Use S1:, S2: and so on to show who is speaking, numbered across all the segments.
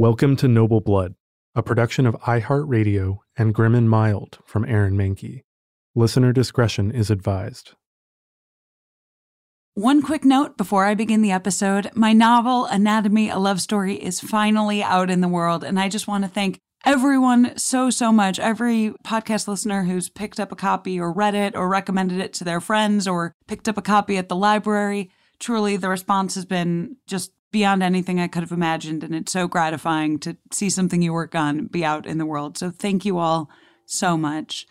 S1: Welcome to Noble Blood, a production of iHeartRadio and Grim and Mild from Aaron Mahnke. Listener discretion is advised.
S2: One quick note before I begin the episode my novel, Anatomy, a Love Story, is finally out in the world, and I just want to thank everyone so, so much. Every podcast listener who's picked up a copy or read it or recommended it to their friends or picked up a copy at the library. Truly, the response has been just beyond anything I could have imagined. And it's so gratifying to see something you work on be out in the world. So thank you all so much.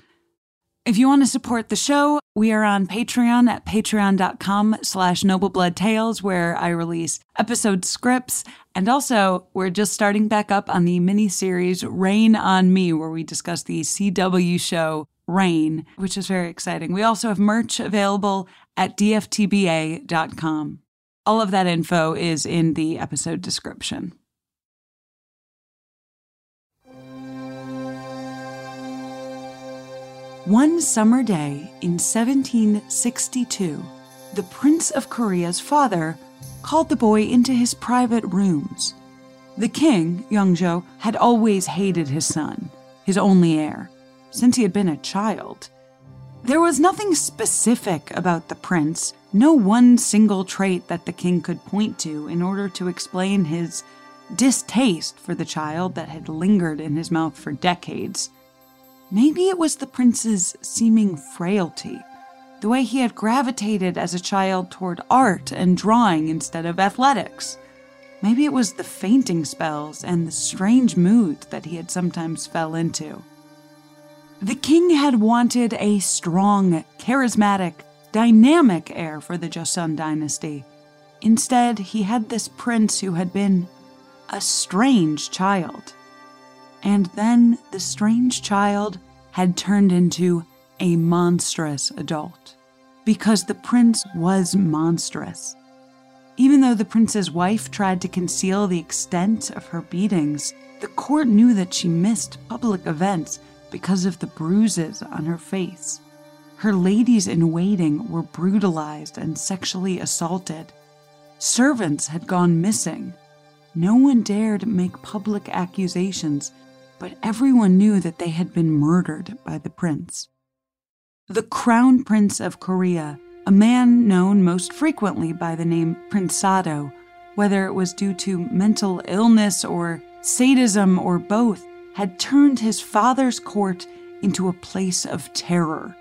S2: If you want to support the show, we are on Patreon at patreon.com slash noblebloodtales, where I release episode scripts. And also, we're just starting back up on the mini-series Reign on Me, where we discuss the CW show Reign, which is very exciting. We also have merch available at dftba.com. All of that info is in the episode description. One summer day in 1762, the Prince of Korea's father called the boy into his private rooms. The king, Youngjo, had always hated his son, his only heir, since he had been a child. There was nothing specific about the prince, no one single trait that the king could point to in order to explain his distaste for the child that had lingered in his mouth for decades. Maybe it was the prince's seeming frailty, the way he had gravitated as a child toward art and drawing instead of athletics. Maybe it was the fainting spells and the strange moods that he had sometimes fell into. The king had wanted a strong, charismatic, dynamic heir for the Joseon dynasty. Instead, he had this prince who had been a strange child. And then the strange child had turned into a monstrous adult. Because the prince was monstrous. Even though the prince's wife tried to conceal the extent of her beatings, the court knew that she missed public events because of the bruises on her face. Her ladies in waiting were brutalized and sexually assaulted. Servants had gone missing. No one dared make public accusations, but everyone knew that they had been murdered by the prince. The Crown Prince of Korea, a man known most frequently by the name Prince Sado, whether it was due to mental illness or sadism or both, had turned his father's court into a place of terror.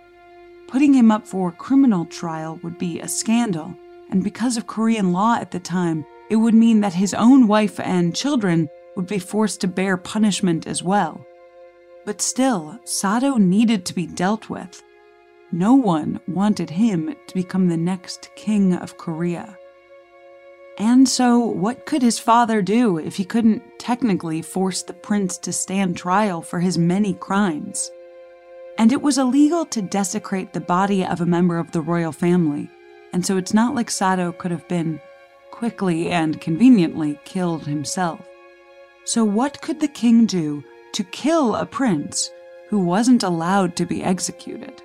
S2: Putting him up for a criminal trial would be a scandal, and because of Korean law at the time, it would mean that his own wife and children would be forced to bear punishment as well. But still, Sado needed to be dealt with. No one wanted him to become the next king of Korea. And so, what could his father do if he couldn't technically force the prince to stand trial for his many crimes? And it was illegal to desecrate the body of a member of the royal family, and so it's not like Sado could have been quickly and conveniently killed himself. So, what could the king do to kill a prince who wasn't allowed to be executed?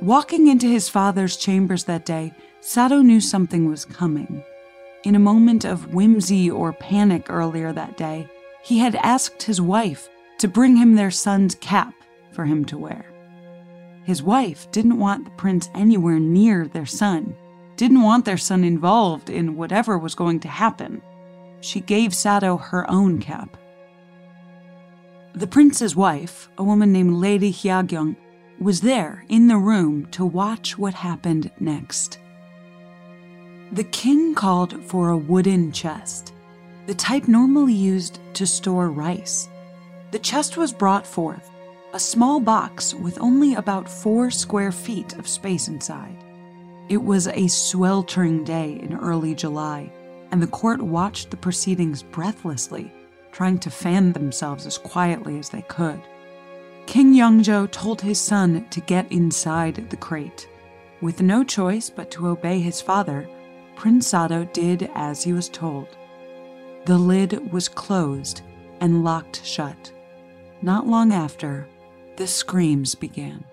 S2: Walking into his father's chambers that day, Sado knew something was coming. In a moment of whimsy or panic earlier that day, he had asked his wife to bring him their son's cap for him to wear. His wife didn't want the prince anywhere near their son, didn't want their son involved in whatever was going to happen. She gave Sado her own cap. The prince's wife, a woman named Lady Hyagyong, was there in the room to watch what happened next. The king called for a wooden chest, the type normally used to store rice. The chest was brought forth, a small box with only about four square feet of space inside. It was a sweltering day in early July, and the court watched the proceedings breathlessly, trying to fan themselves as quietly as they could. King Yeongjo told his son to get inside the crate. With no choice but to obey his father, Prince Sado did as he was told. The lid was closed and locked shut. Not long after, the screams began.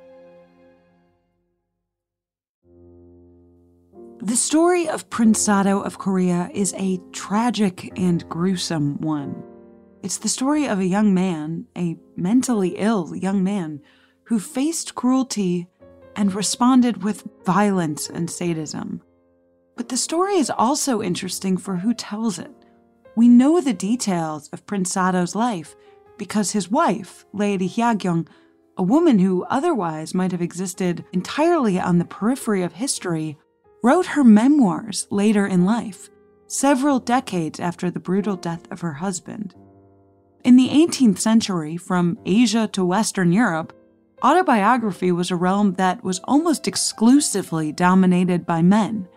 S2: The story of Prince Sado of Korea is a tragic and gruesome one. It's the story of a young man, a mentally ill young man, who faced cruelty and responded with violence and sadism. But the story is also interesting for who tells it. We know the details of Prince Sado's life because his wife, Lady Hyagyong, a woman who otherwise might have existed entirely on the periphery of history, wrote her memoirs later in life, several decades after the brutal death of her husband. In the 18th century, from Asia to Western Europe, autobiography was a realm that was almost exclusively dominated by men.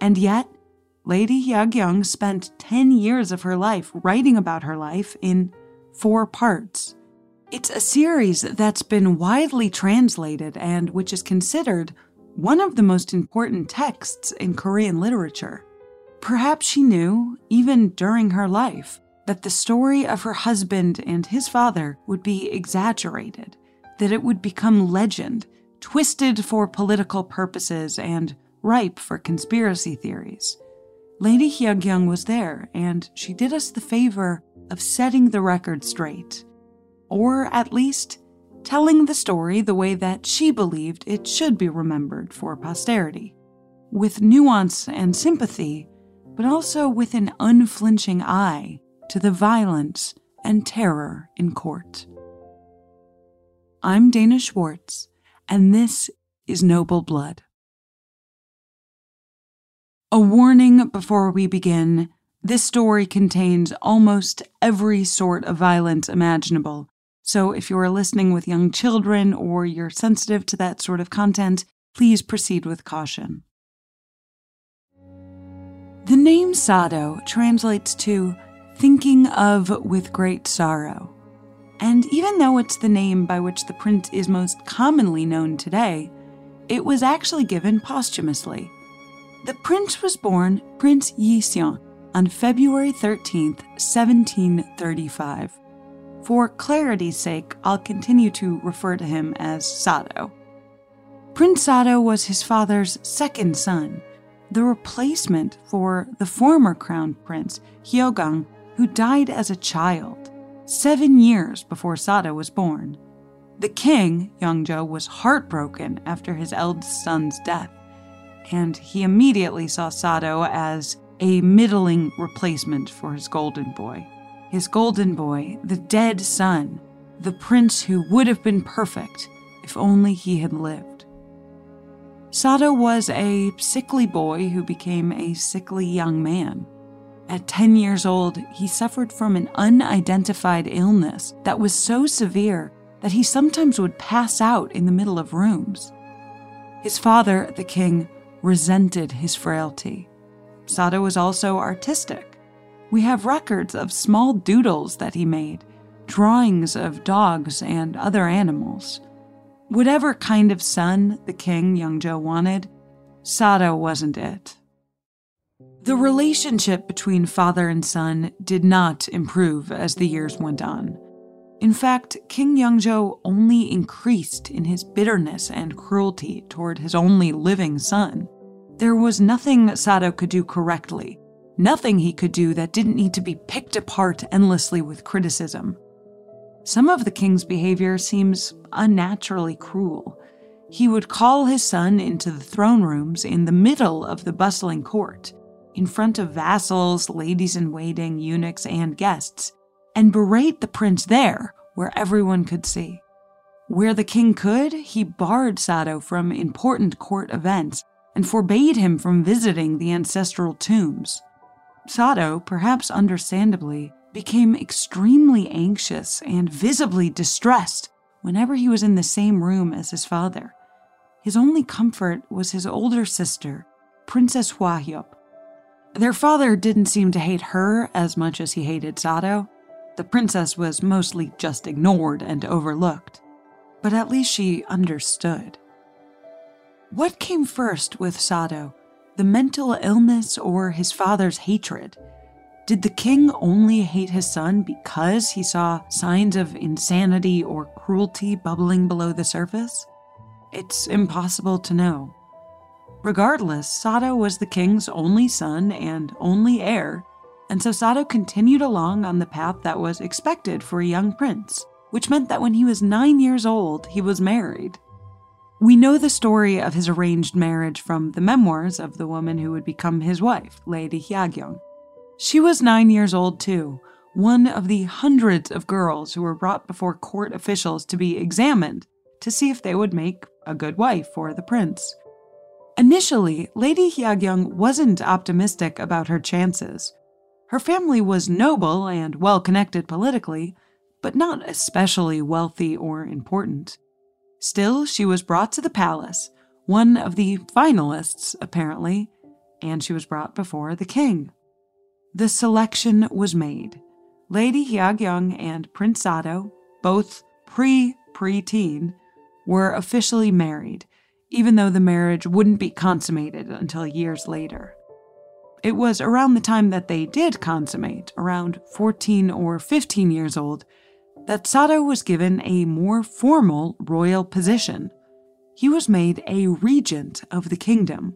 S2: And yet, Lady Hyagyong spent 10 years of her life writing about her life in four parts. It's a series that's been widely translated and which is considered one of the most important texts in Korean literature. Perhaps she knew, even during her life, that the story of her husband and his father would be exaggerated, that it would become legend, twisted for political purposes, and ripe for conspiracy theories. Lady Hyagyong was there, and she did us the favor of setting the record straight. Or at least, telling the story the way that she believed it should be remembered for posterity, with nuance and sympathy, but also with an unflinching eye to the violence and terror in court. I'm Dana Schwartz, and this is Noble Blood. A warning before we begin this story contains almost every sort of violence imaginable. So if you are listening with young children or you're sensitive to that sort of content, please proceed with caution. The name Sado translates to thinking of with great sorrow. And even though it's the name by which the prince is most commonly known today, it was actually given posthumously. The prince was born Prince Yiseong on February 13, 1735. For clarity's sake, I'll continue to refer to him as Sado. Prince Sado was his father's second son, the replacement for the former crown prince, Hyogang, who died as a child, seven years before Sado was born. The king, Yeongjo, was heartbroken after his eldest son's death, and he immediately saw Sado as a middling replacement for his golden boy. His golden boy, the dead son, the prince who would have been perfect if only he had lived. Sado was a sickly boy who became a sickly young man. At 10 years old, he suffered from an unidentified illness that was so severe that he sometimes would pass out in the middle of rooms. His father, the king, resented his frailty. Sado was also artistic. We have records of small doodles that he made, drawings of dogs and other animals. Whatever kind of son the king, Yeongjo, wanted, Sado wasn't it. The relationship between father and son did not improve as the years went on. In fact, King Yeongjo only increased in his bitterness and cruelty toward his only living son. There was nothing Sado could do correctly, nothing he could do that didn't need to be picked apart endlessly with criticism. Some of the king's behavior seems unnaturally cruel. He would call his son into the throne rooms in the middle of the bustling court in front of vassals, ladies in waiting, eunuchs, and guests, and berate the prince there where everyone could see. Where the king could, he barred Sado from important court events and forbade him from visiting the ancestral tombs. Sado, perhaps understandably, became extremely anxious and visibly distressed whenever he was in the same room as his father. His only comfort was his older sister, Princess Hwahyup, Their father didn't seem to hate her as much as he hated Sado. The princess was mostly just ignored and overlooked, but at least she understood. What came first with Sado, the mental illness or his father's hatred? Did the king only hate his son because he saw signs of insanity or cruelty bubbling below the surface? It's impossible to know. Regardless, Sado was the king's only son and only heir, and so Sado continued along on the path that was expected for a young prince, which meant that when he was nine years old, he was married. We know the story of his arranged marriage from the memoirs of the woman who would become his wife, Lady Hyagyong. She was nine years old too, one of the hundreds of girls who were brought before court officials to be examined to see if they would make a good wife for the prince. Initially, Lady Hyagyong wasn't optimistic about her chances. Her family was noble and well connected politically, but not especially wealthy or important. Still, she was brought to the palace, one of the finalists, apparently, and she was brought before the king. The selection was made. Lady Hyagyong and Prince Sado, both pre preteen, were officially married, even though the marriage wouldn't be consummated until years later. It was around the time that they did consummate, around 14 or 15 years old, that Sado was given a more formal royal position. He was made a regent of the kingdom.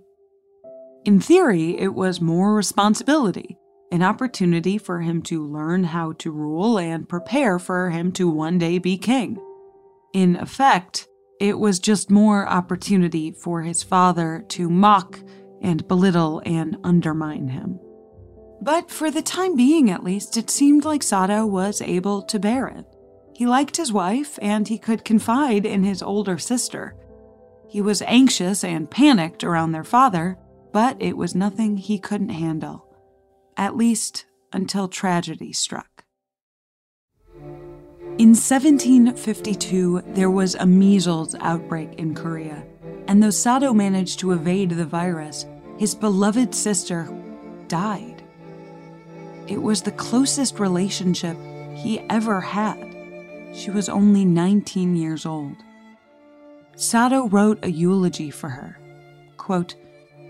S2: In theory, it was more responsibility an opportunity for him to learn how to rule and prepare for him to one day be king. In effect, it was just more opportunity for his father to mock and belittle and undermine him. But for the time being, at least, it seemed like Sado was able to bear it. He liked his wife and he could confide in his older sister. He was anxious and panicked around their father, but it was nothing he couldn't handle at least until tragedy struck. In 1752, there was a measles outbreak in Korea, and though Sado managed to evade the virus, his beloved sister died. It was the closest relationship he ever had. She was only 19 years old. Sado wrote a eulogy for her. Quote,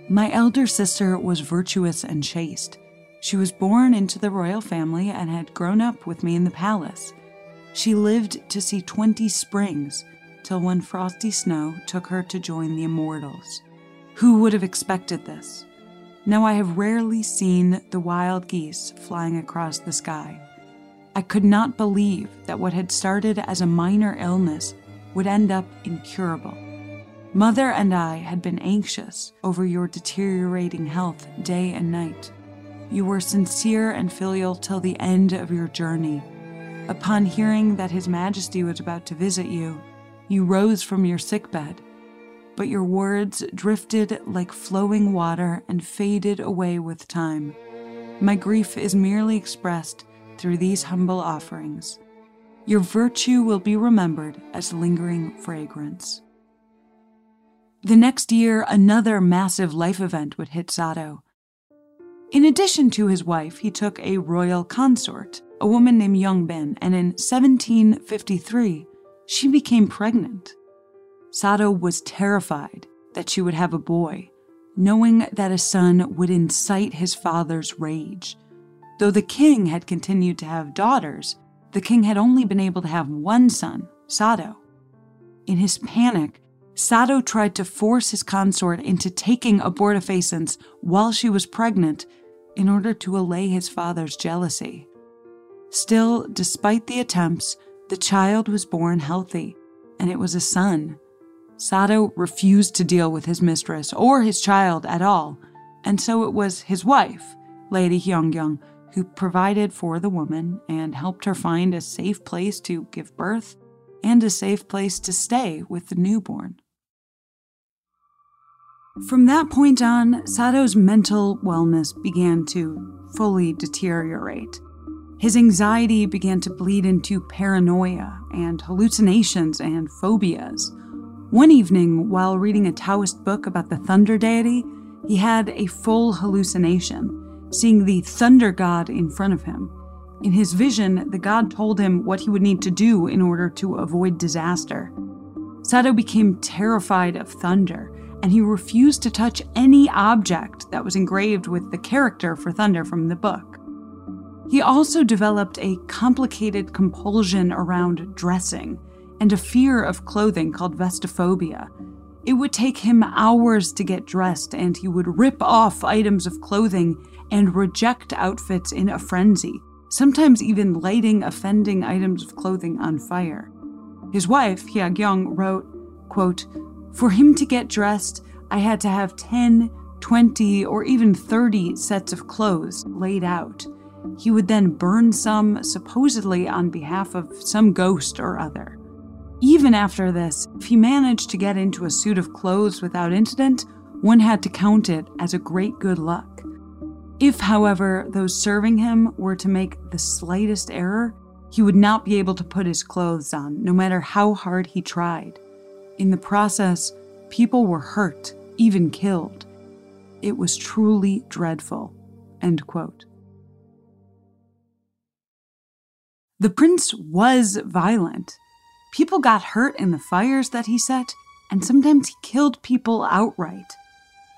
S2: My elder sister was virtuous and chaste. She was born into the royal family and had grown up with me in the palace. She lived to see 20 springs till one frosty snow took her to join the immortals. Who would have expected this? Now I have rarely seen the wild geese flying across the sky. I could not believe that what had started as a minor illness would end up incurable. Mother and I had been anxious over your deteriorating health day and night. You were sincere and filial till the end of your journey. Upon hearing that His Majesty was about to visit you, you rose from your sickbed, but your words drifted like flowing water and faded away with time. My grief is merely expressed through these humble offerings. Your virtue will be remembered as lingering fragrance. The next year, another massive life event would hit Sado. In addition to his wife, he took a royal consort, a woman named Yongbin, and in 1753, she became pregnant. Sado was terrified that she would have a boy, knowing that a son would incite his father's rage. Though the king had continued to have daughters, the king had only been able to have one son, Sado. In his panic, Sado tried to force his consort into taking abortifacients while she was pregnant in order to allay his father's jealousy. Still, despite the attempts, the child was born healthy, and it was a son. Sado refused to deal with his mistress or his child at all, and so it was his wife, Lady Hyagyong, who provided for the woman and helped her find a safe place to give birth and a safe place to stay with the newborn. From that point on, Sado's mental wellness began to fully deteriorate. His anxiety began to bleed into paranoia and hallucinations and phobias. One evening, while reading a Taoist book about the thunder deity, he had a full hallucination. seeing the thunder god in front of him. In his vision, the god told him what he would need to do in order to avoid disaster. Sado became terrified of thunder, and he refused to touch any object that was engraved with the character for thunder from the book. He also developed a complicated compulsion around dressing and a fear of clothing called vestophobia. It would take him hours to get dressed, and he would rip off items of clothing and reject outfits in a frenzy, sometimes even lighting offending items of clothing on fire. His wife, Hyagyong, wrote, quote, For him to get dressed, I had to have 10, 20, or even 30 sets of clothes laid out. He would then burn some, supposedly on behalf of some ghost or other. Even after this, if he managed to get into a suit of clothes without incident, one had to count it as a great good luck. If, however, those serving him were to make the slightest error, he would not be able to put his clothes on, no matter how hard he tried. In the process, people were hurt, even killed. It was truly dreadful. End quote. The prince was violent. People got hurt in the fires that he set, and sometimes he killed people outright.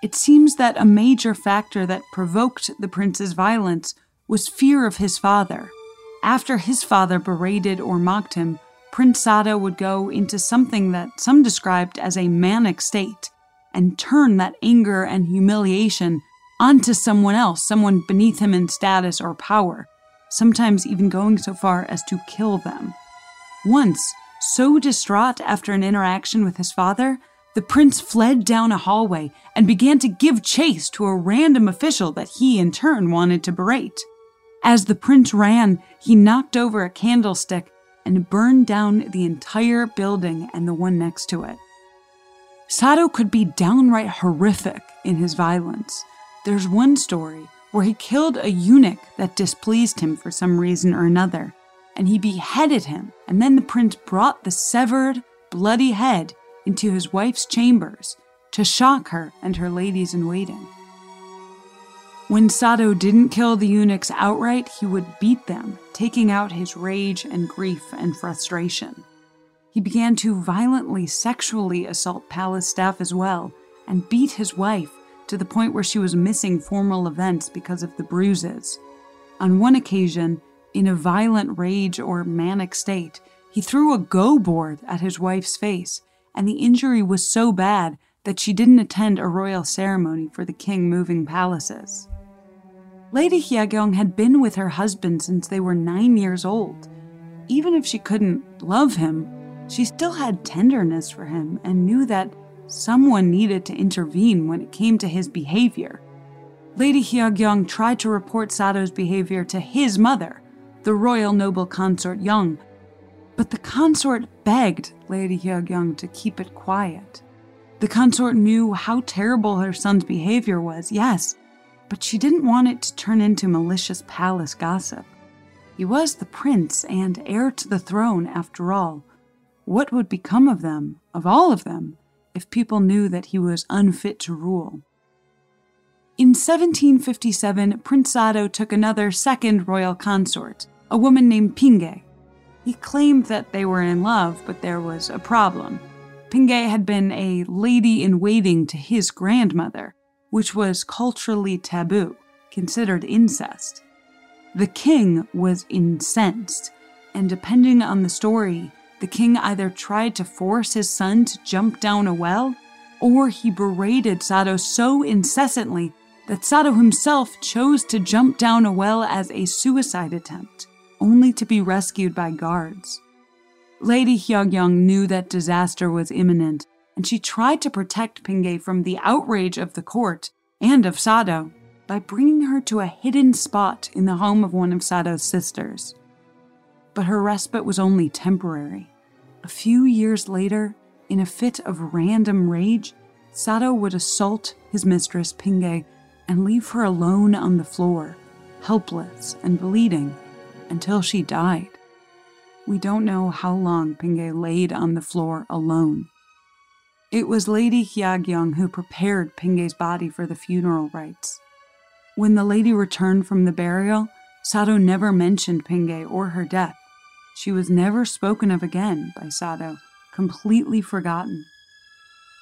S2: It seems that a major factor that provoked the prince's violence was fear of his father. After his father berated or mocked him, Prince Sado would go into something that some described as a manic state and turn that anger and humiliation onto someone else, someone beneath him in status or power, sometimes even going so far as to kill them. Once, so distraught after an interaction with his father, the prince fled down a hallway and began to give chase to a random official that he in turn wanted to berate. As the prince ran, he knocked over a candlestick and burned down the entire building and the one next to it. Sado could be downright horrific in his violence. There's one story where he killed a eunuch that displeased him for some reason or another, and he beheaded him, and then the prince brought the severed, bloody head into his wife's chambers to shock her and her ladies in waiting. When Sado didn't kill the eunuchs outright, he would beat them, taking out his rage and grief and frustration. He began to violently sexually assault palace staff as well, and beat his wife to the point where she was missing formal events because of the bruises. On one occasion, in a violent rage or manic state, he threw a go board at his wife's face, and the injury was so bad that she didn't attend a royal ceremony for the king moving palaces. Lady Hyagyong had been with her husband since they were nine years old. Even if she couldn't love him, she still had tenderness for him and knew that someone needed to intervene when it came to his behavior. Lady Hyagyong tried to report Sado's behavior to his mother, the royal noble consort Young, but the consort begged Lady Hyagyong to keep it quiet. The consort knew how terrible her son's behavior was, yes, but she didn't want it to turn into malicious palace gossip. He was the prince and heir to the throne, after all. What would become of them, of all of them, if people knew that he was unfit to rule? In 1757, Prince Sado took another second royal consort, a woman named Pinge. He claimed that they were in love, but there was a problem. Pinge had been a lady in waiting to his grandmother, which was culturally taboo, considered incest. The king was incensed, and depending on the story, the king either tried to force his son to jump down a well, or he berated Sado so incessantly that Sado himself chose to jump down a well as a suicide attempt only to be rescued by guards. Lady Hyagyong knew that disaster was imminent, and she tried to protect Pinge from the outrage of the court and of Sado by bringing her to a hidden spot in the home of one of Sado's sisters. But her respite was only temporary. A few years later, in a fit of random rage, Sado would assault his mistress Pinge and leave her alone on the floor, helpless and bleeding until she died. We don't know how long Pinge laid on the floor alone. It was Lady Hyagyong who prepared Pinge's body for the funeral rites. When the lady returned from the burial, Sado never mentioned Pinge or her death. She was never spoken of again by Sado, completely forgotten.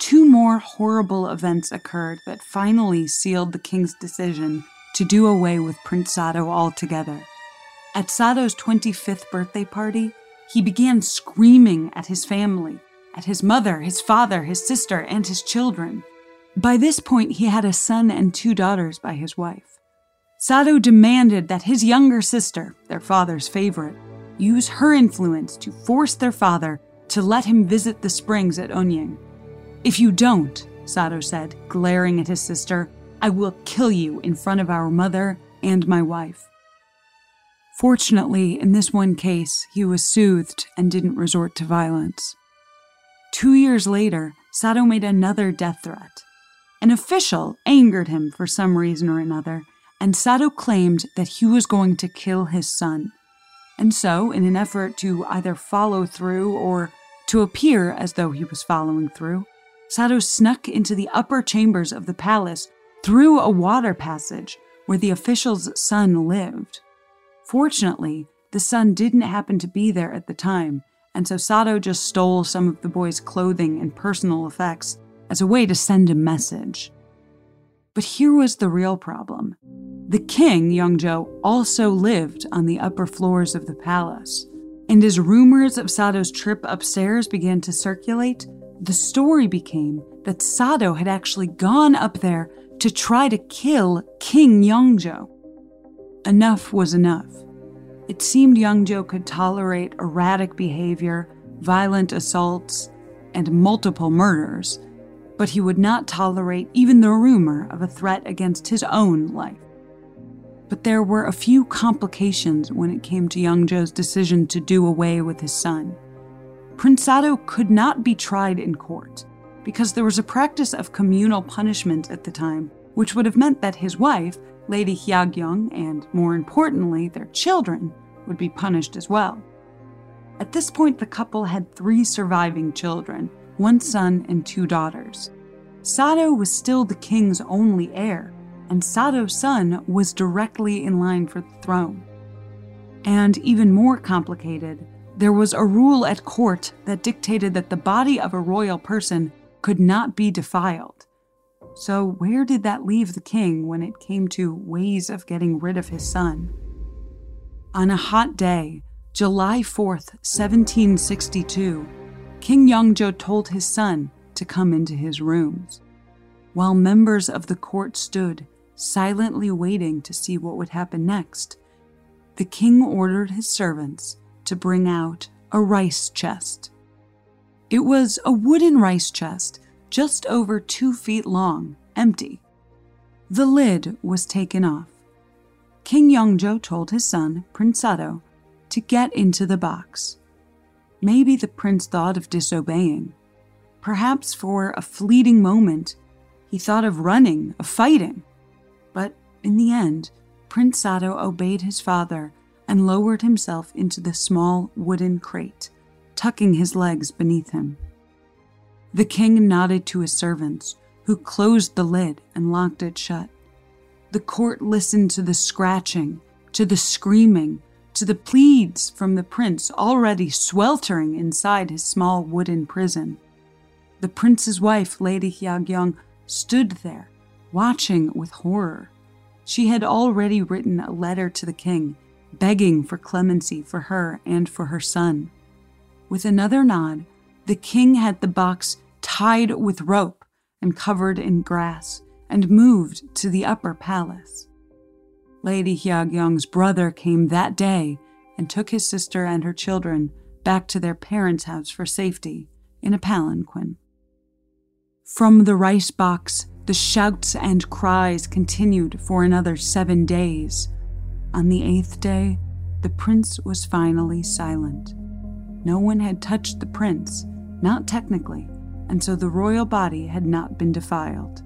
S2: Two more horrible events occurred that finally sealed the king's decision to do away with Prince Sado altogether. At Sado's 25th birthday party, he began screaming at his family, at his mother, his father, his sister, and his children. By this point, he had a son and two daughters by his wife. Sado demanded that his younger sister, their father's favorite, use her influence to force their father to let him visit the springs at Onyang. If you don't, Sado said, glaring at his sister, I will kill you in front of our mother and my wife. Fortunately, in this one case, he was soothed and didn't resort to violence. Two years later, Sado made another death threat. An official angered him for some reason or another, and Sado claimed that he was going to kill his son. And so, in an effort to either follow through or to appear as though he was following through, Sado snuck into the upper chambers of the palace through a water passage where the official's son lived. Fortunately, the son didn't happen to be there at the time, and so Sado just stole some of the boy's clothing and personal effects as a way to send a message. But here was the real problem. The king, Young Yongjo, also lived on the upper floors of the palace. And as rumors of Sado's trip upstairs began to circulate, the story became that Sado had actually gone up there to try to kill King Yongjo. Enough was enough. It seemed Yongjo could tolerate erratic behavior, violent assaults, and multiple murders, but he would not tolerate even the rumor of a threat against his own life. But there were a few complications when it came to Yongjo's decision to do away with his son. Prince Sado could not be tried in court because there was a practice of communal punishment at the time, which would have meant that his wife, Lady Hyagyong, and more importantly, their children, would be punished as well. At this point, the couple had three surviving children one son and two daughters. Sado was still the king's only heir, and Sado's son was directly in line for the throne. And even more complicated, there was a rule at court that dictated that the body of a royal person could not be defiled. So, where did that leave the king when it came to ways of getting rid of his son? On a hot day, July 4th, 1762, King Yongjo told his son to come into his rooms. While members of the court stood, silently waiting to see what would happen next, the king ordered his servants to bring out a rice chest. It was a wooden rice chest, just over two feet long, empty. The lid was taken off. King Yongjo told his son, Prince Sado, to get into the box. Maybe the prince thought of disobeying. Perhaps for a fleeting moment, he thought of running, of fighting. But in the end, Prince Sado obeyed his father and lowered himself into the small wooden crate, tucking his legs beneath him. The king nodded to his servants, who closed the lid and locked it shut. The court listened to the scratching, to the screaming, to the pleads from the prince already sweltering inside his small wooden prison. The prince's wife, Lady Hyagyong, stood there, watching with horror. She had already written a letter to the king begging for clemency for her and for her son. With another nod, the king had the box tied with rope and covered in grass and moved to the upper palace. Lady Hyagyong's brother came that day and took his sister and her children back to their parents' house for safety in a palanquin. From the rice box, the shouts and cries continued for another seven days on the eighth day, the prince was finally silent. No one had touched the prince, not technically, and so the royal body had not been defiled.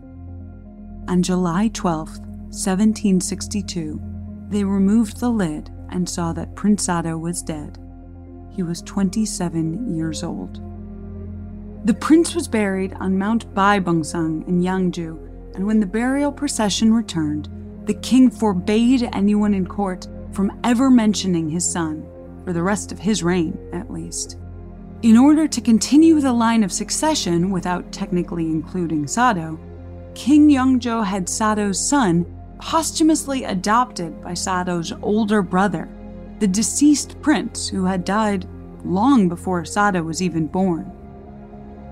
S2: On July 12, 1762, they removed the lid and saw that Prince Sado was dead. He was 27 years old. The prince was buried on Mount Baibungsang in Yangju, and when the burial procession returned, the king forbade anyone in court from ever mentioning his son, for the rest of his reign, at least. In order to continue the line of succession without technically including Sado, King Yeongjo had Sado's son posthumously adopted by Sado's older brother, the deceased prince who had died long before Sado was even born.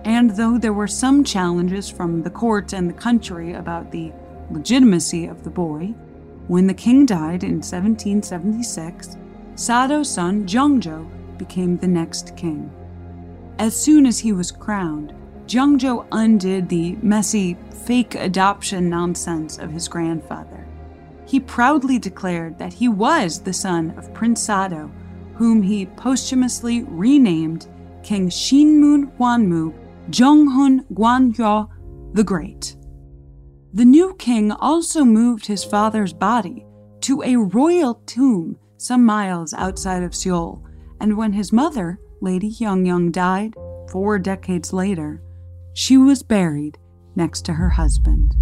S2: And though there were some challenges from the court and the country about the legitimacy of the boy, when the king died in 1776, Sado's son Jeongjo became the next king. As soon as he was crowned, Jeongjo undid the messy, fake adoption nonsense of his grandfather. He proudly declared that he was the son of Prince Sado, whom he posthumously renamed King Shinmun Hwanmu Jeonghun Gwanhyo the Great. The new king also moved his father's body to a royal tomb some miles outside of Seoul, and when his mother, Lady Hyungyung, died four decades later, she was buried next to her husband.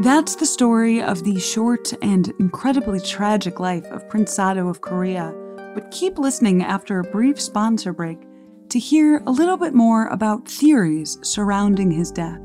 S2: That's the story of the short and incredibly tragic life of Prince Sado of Korea. But keep listening after a brief sponsor break to hear a little bit more about theories surrounding his death.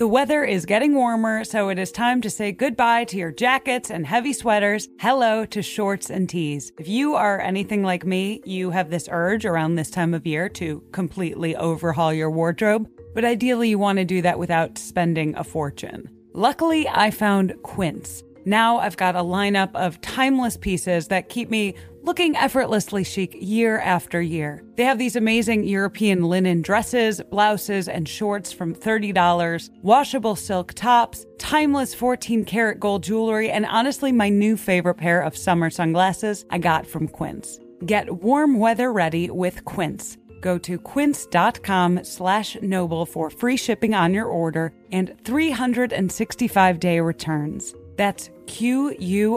S3: The weather is getting warmer, so it is time to say goodbye to your jackets and heavy sweaters. Hello to shorts and tees. If you are anything like me, you have this urge around this time of year to completely overhaul your wardrobe, but ideally you want to do that without spending a fortune. Luckily, I found Quince. Now I've got a lineup of timeless pieces that keep me looking effortlessly chic year after year. They have these amazing European linen dresses, blouses, and shorts from $30, washable silk tops, timeless 14 karat gold jewelry, and honestly, my new favorite pair of summer sunglasses I got from Quince. Get warm weather ready with Quince. Go to quince.com slash noble for free shipping on your order and 365 day returns. That's Q-U-I-N-C-E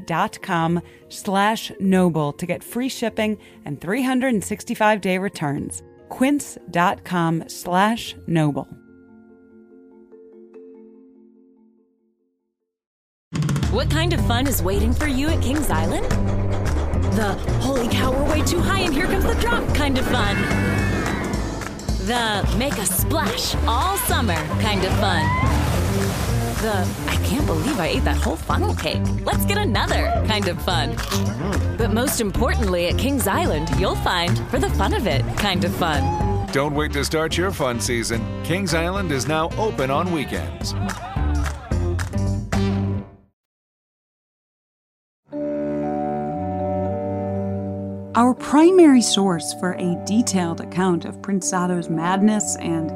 S3: dot com slash noble to get free shipping and 365-day returns. Quince dot com slash noble.
S4: What kind of fun is waiting for you at Kings Island? The holy cow, we're way too high and here comes the drop kind of fun. The make a splash all summer kind of fun the I can't believe I ate that whole funnel cake. Let's get another kind of fun. But most importantly, at Kings Island, you'll find, for the fun of it, kind of fun.
S5: Don't wait to start your fun season. Kings Island is now open on weekends.
S2: Our primary source for a detailed account of Prince Sado's madness and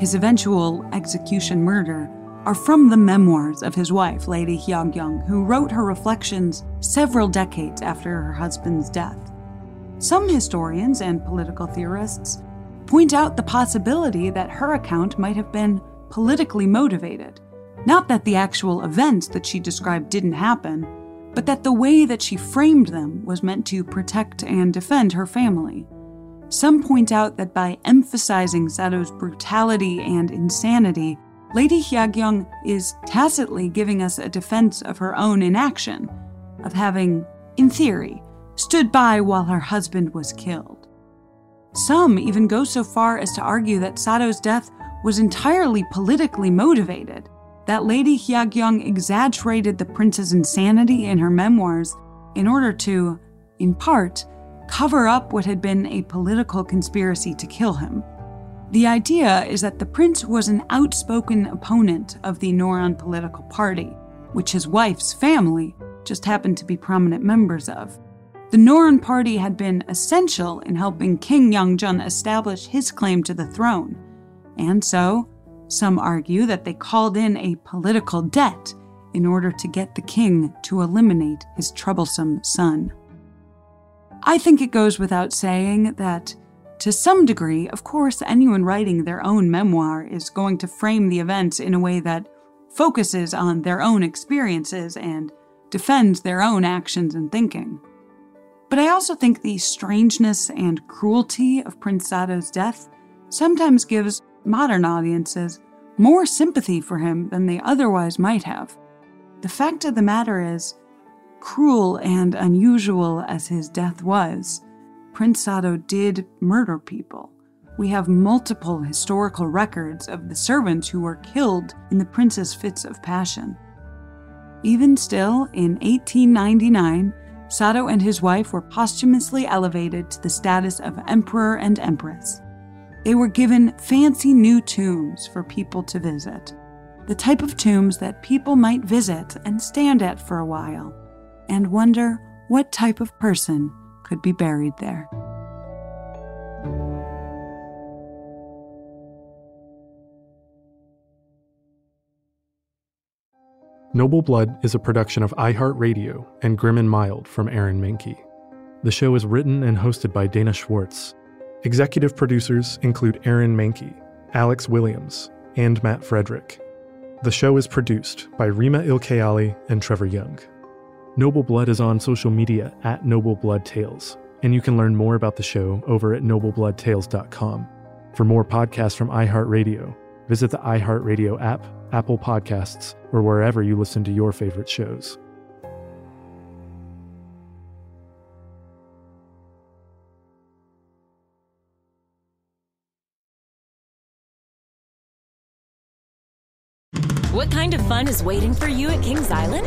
S2: his eventual execution murder are from the memoirs of his wife, Lady Hyeongyung, who wrote her reflections several decades after her husband's death. Some historians and political theorists point out the possibility that her account might have been politically motivated. Not that the actual events that she described didn't happen, but that the way that she framed them was meant to protect and defend her family. Some point out that by emphasizing Sado's brutality and insanity, Lady Hyeongyung is tacitly giving us a defense of her own inaction, of having, in theory, stood by while her husband was killed. Some even go so far as to argue that Sado's death was entirely politically motivated, that Lady Hyeongyung exaggerated the prince's insanity in her memoirs in order to, in part, cover up what had been a political conspiracy to kill him. The idea is that the prince was an outspoken opponent of the Noran political party, which his wife's family just happened to be prominent members of. The Noran party had been essential in helping King Yeongjo establish his claim to the throne, and so some argue that they called in a political debt in order to get the king to eliminate his troublesome son. I think it goes without saying that to some degree, of course, anyone writing their own memoir is going to frame the events in a way that focuses on their own experiences and defends their own actions and thinking. But I also think the strangeness and cruelty of Prince Sado's death sometimes gives modern audiences more sympathy for him than they otherwise might have. The fact of the matter is, cruel and unusual as his death was, Prince Sado did murder people. We have multiple historical records of the servants who were killed in the prince's fits of passion. Even still, in 1899, Sado and his wife were posthumously elevated to the status of emperor and empress. They were given fancy new tombs for people to visit, the type of tombs that people might visit and stand at for a while, and wonder what type of person could be buried there.
S1: Noble Blood is a production of iHeartRadio and Grim and Mild from Aaron Mahnke. The show is written and hosted by Dana Schwartz. Executive producers include Aaron Mahnke, Alex Williams, and Matt Frederick. The show is produced by Rima Ilkayali and Trevor Young. Noble Blood is on social media at Noble Blood Tales, and you can learn more about the show over at noblebloodtales.com. For more podcasts from iHeartRadio, visit the iHeartRadio app, Apple Podcasts, or wherever you listen to your favorite shows.
S4: What kind of fun is waiting for you at Kings Island?